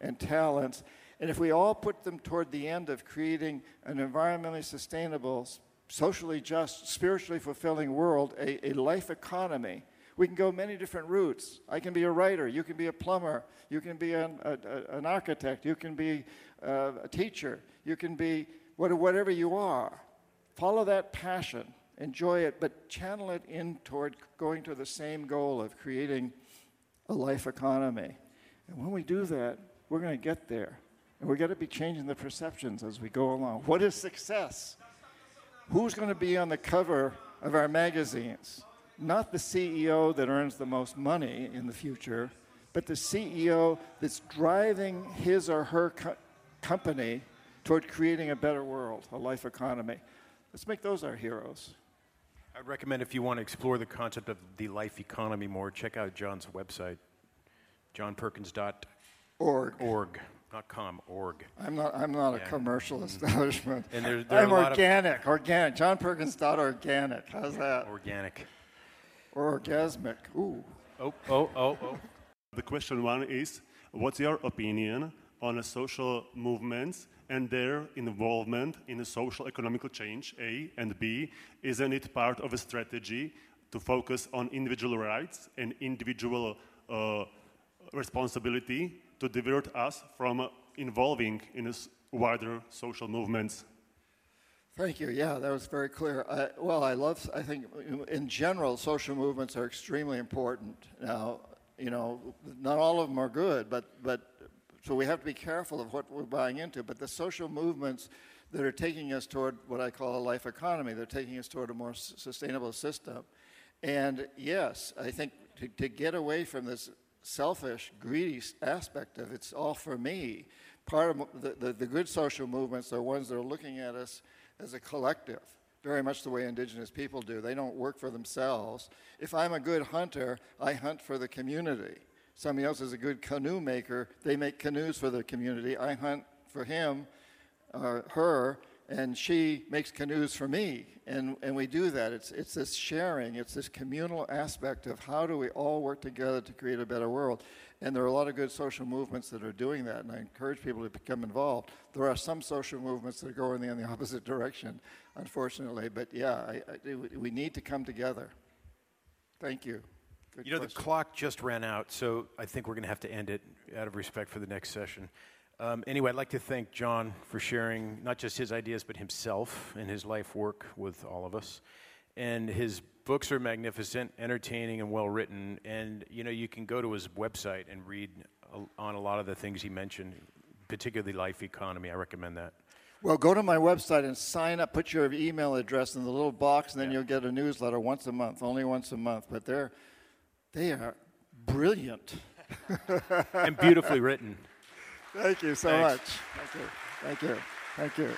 and talents. And if we all put them toward the end of creating an environmentally sustainable, socially just, spiritually fulfilling world, a, a life economy, we can go many different routes. I can be a writer, you can be a plumber, you can be an, a, a, an architect, you can be uh, a teacher, you can be whatever you are. Follow that passion, enjoy it, but channel it in toward going to the same goal of creating a life economy. And when we do that, we're going to get there. And we're going to be changing the perceptions as we go along. What is success? Who's going to be on the cover of our magazines? Not the CEO that earns the most money in the future, but the CEO that's driving his or her co- company toward creating a better world, a life economy. Let's make those our heroes. I'd recommend if you want to explore the concept of the life economy more, check out John's website johnperkins.org. Org. Not com, org. I'm not, I'm not Yeah. a commercial establishment. And there- there are I'm a lot of- organic, organic. JohnPerkins.organic. How's that? Organic. Or orgasmic. Ooh. Oh, oh, oh, oh. The question one is What's your opinion on the social movements and their involvement in the social economical change? A. And B. Isn't it part of a strategy to focus on individual rights and individual uh, responsibility to divert us from involving in wider social movements? Thank you. Yeah, that was very clear. I, well, I love, I think in general, social movements are extremely important. Now, you know, not all of them are good, but, but so we have to be careful of what we're buying into. But the social movements that are taking us toward what I call a life economy, they're taking us toward a more sustainable system. And yes, I think to, to get away from this selfish, greedy aspect of it's all for me, part of the, the, the good social movements are ones that are looking at us as a collective, very much the way indigenous people do. They don't work for themselves. If I'm a good hunter, I hunt for the community. Somebody else is a good canoe maker, they make canoes for the community. I hunt for him or her, and she makes canoes for me. And, and we do that. It's, it's this sharing, it's this communal aspect of how do we all work together to create a better world. And there are a lot of good social movements that are doing that, and I encourage people to become involved. There are some social movements that are going in the [LAUGHS] opposite direction, unfortunately. But yeah, I, I, we need to come together. Thank you. Good you know, question. the clock just ran out, so I think we're going to have to end it out of respect for the next session. Um, anyway, I'd like to thank John for sharing not just his ideas, but himself and his life work with all of us. And his books are magnificent, entertaining, and well written. And you know, you can go to his website and read on a lot of the things he mentioned, particularly life economy. I recommend that. Well, go to my website and sign up. Put your email address in the little box, and then you'll get a newsletter once a month, only once a month. But they're they are brilliant. and beautifully written. [LAUGHS] Thank you so Thanks. much. Thank you. Thank you. Thank you.